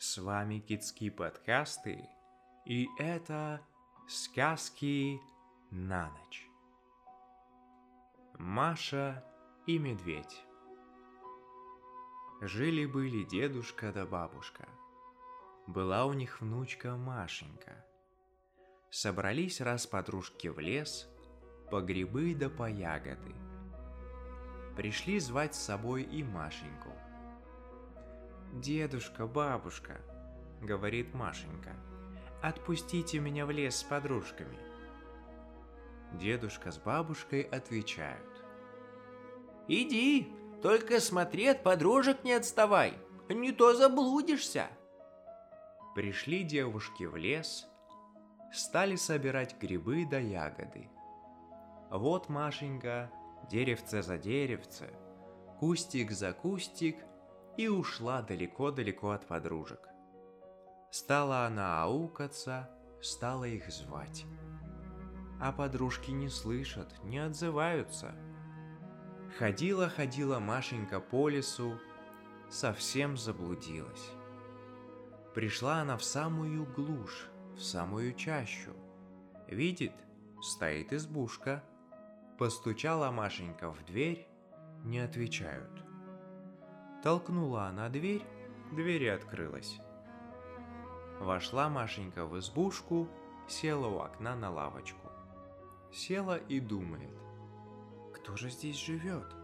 С вами Китские подкасты, и это сказки на ночь. Маша и медведь. Жили-были дедушка да бабушка. Была у них внучка Машенька. Собрались раз подружки в лес, по грибы да по ягоды. Пришли звать с собой и Машеньку – «Дедушка, бабушка», — говорит Машенька, — «отпустите меня в лес с подружками». Дедушка с бабушкой отвечают. «Иди, только смотри, от подружек не отставай, не то заблудишься». Пришли девушки в лес, стали собирать грибы да ягоды. Вот Машенька, деревце за деревце, кустик за кустик — и ушла далеко-далеко от подружек. Стала она аукаться, стала их звать. А подружки не слышат, не отзываются. Ходила-ходила Машенька по лесу, совсем заблудилась. Пришла она в самую глушь, в самую чащу. Видит, стоит избушка. Постучала Машенька в дверь, не отвечают. Толкнула она дверь, дверь открылась. Вошла Машенька в избушку, села у окна на лавочку. Села и думает, кто же здесь живет?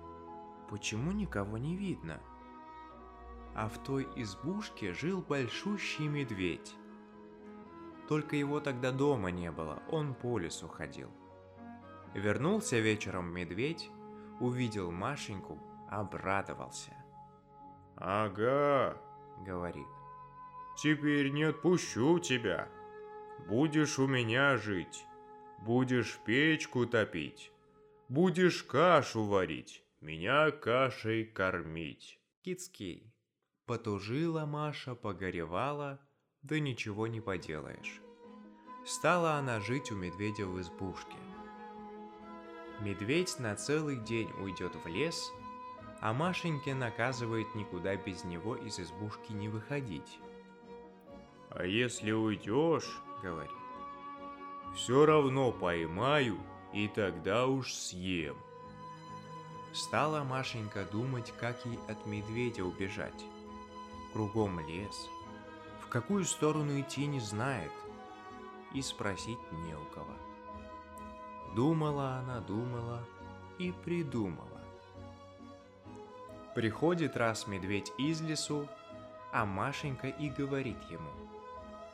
Почему никого не видно? А в той избушке жил большущий медведь. Только его тогда дома не было, он по лесу ходил. Вернулся вечером медведь, увидел Машеньку, обрадовался. «Ага», — говорит. «Теперь не отпущу тебя. Будешь у меня жить, будешь печку топить, будешь кашу варить, меня кашей кормить». Кицкий. Потужила Маша, погоревала, да ничего не поделаешь. Стала она жить у медведя в избушке. Медведь на целый день уйдет в лес – а Машеньке наказывает никуда без него из избушки не выходить. «А если уйдешь, — говорит, — все равно поймаю и тогда уж съем». Стала Машенька думать, как ей от медведя убежать. Кругом лес. В какую сторону идти не знает. И спросить не у кого. Думала она, думала и придумала. Приходит раз медведь из лесу, а Машенька и говорит ему.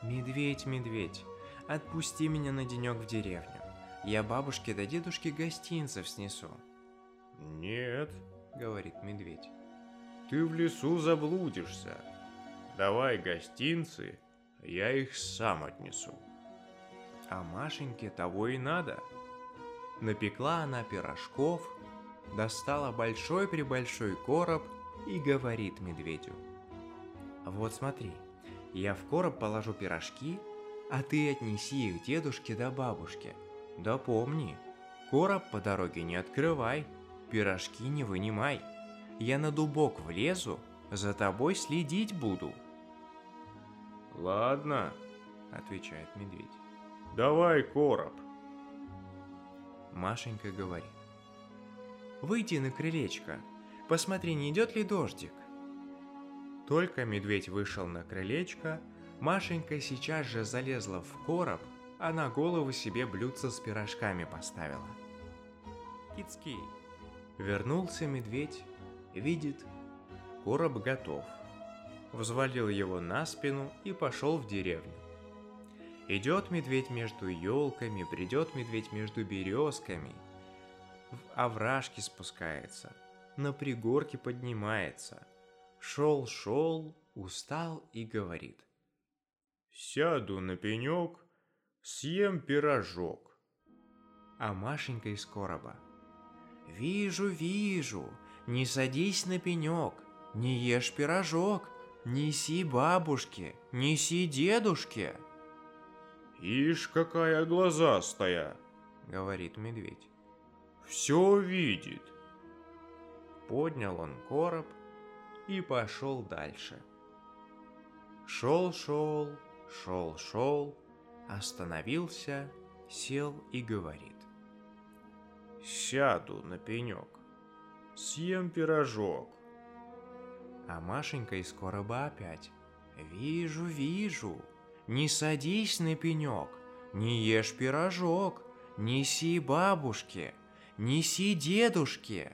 «Медведь, медведь, отпусти меня на денек в деревню. Я бабушке да дедушке гостинцев снесу». «Нет», — говорит медведь. «Ты в лесу заблудишься. Давай гостинцы, я их сам отнесу». А Машеньке того и надо. Напекла она пирожков, достала большой-пребольшой короб и говорит медведю. «Вот смотри, я в короб положу пирожки, а ты отнеси их дедушке да бабушке. Да помни, короб по дороге не открывай, пирожки не вынимай. Я на дубок влезу, за тобой следить буду». «Ладно», — отвечает медведь. «Давай короб». Машенька говорит. Выйди на крылечко. Посмотри, не идет ли дождик. Только медведь вышел на крылечко, Машенька сейчас же залезла в короб, а на голову себе блюдце с пирожками поставила. Кицкий. Вернулся медведь, видит, короб готов. Взвалил его на спину и пошел в деревню. Идет медведь между елками, придет медведь между березками – овражки спускается, на пригорке поднимается. Шел-шел, устал и говорит. «Сяду на пенек, съем пирожок». А Машенька из короба. «Вижу, вижу, не садись на пенек, не ешь пирожок, неси бабушке, неси дедушке». «Ишь, какая глазастая!» — говорит медведь все видит. Поднял он короб и пошел дальше. Шел-шел, шел-шел, остановился, сел и говорит. Сяду на пенек, съем пирожок. А Машенька из короба опять. Вижу, вижу, не садись на пенек, не ешь пирожок, неси бабушке, неси дедушке.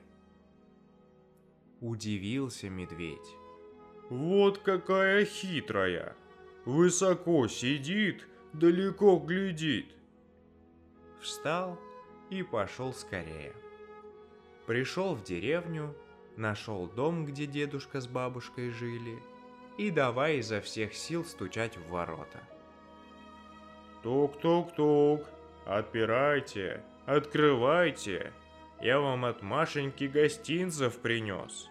Удивился медведь. Вот какая хитрая. Высоко сидит, далеко глядит. Встал и пошел скорее. Пришел в деревню, нашел дом, где дедушка с бабушкой жили, и давай изо всех сил стучать в ворота. Тук-тук-тук, отпирайте, открывайте, я вам от Машеньки гостинцев принес.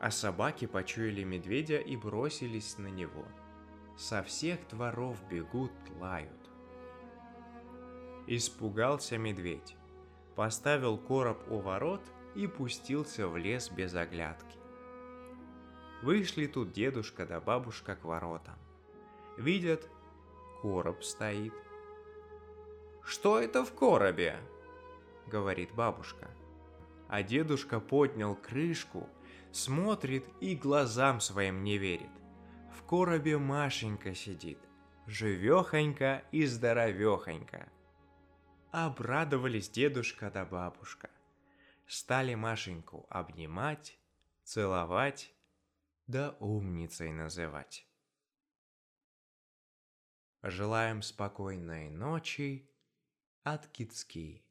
А собаки почуяли медведя и бросились на него. Со всех дворов бегут, лают. Испугался медведь, поставил короб у ворот и пустился в лес без оглядки. Вышли тут дедушка да бабушка к воротам. Видят, короб стоит. «Что это в коробе?» — говорит бабушка. А дедушка поднял крышку, смотрит и глазам своим не верит. В коробе Машенька сидит, живехонька и здоровехонька. Обрадовались дедушка да бабушка. Стали Машеньку обнимать, целовать, да умницей называть. Желаем спокойной ночи от Кицки.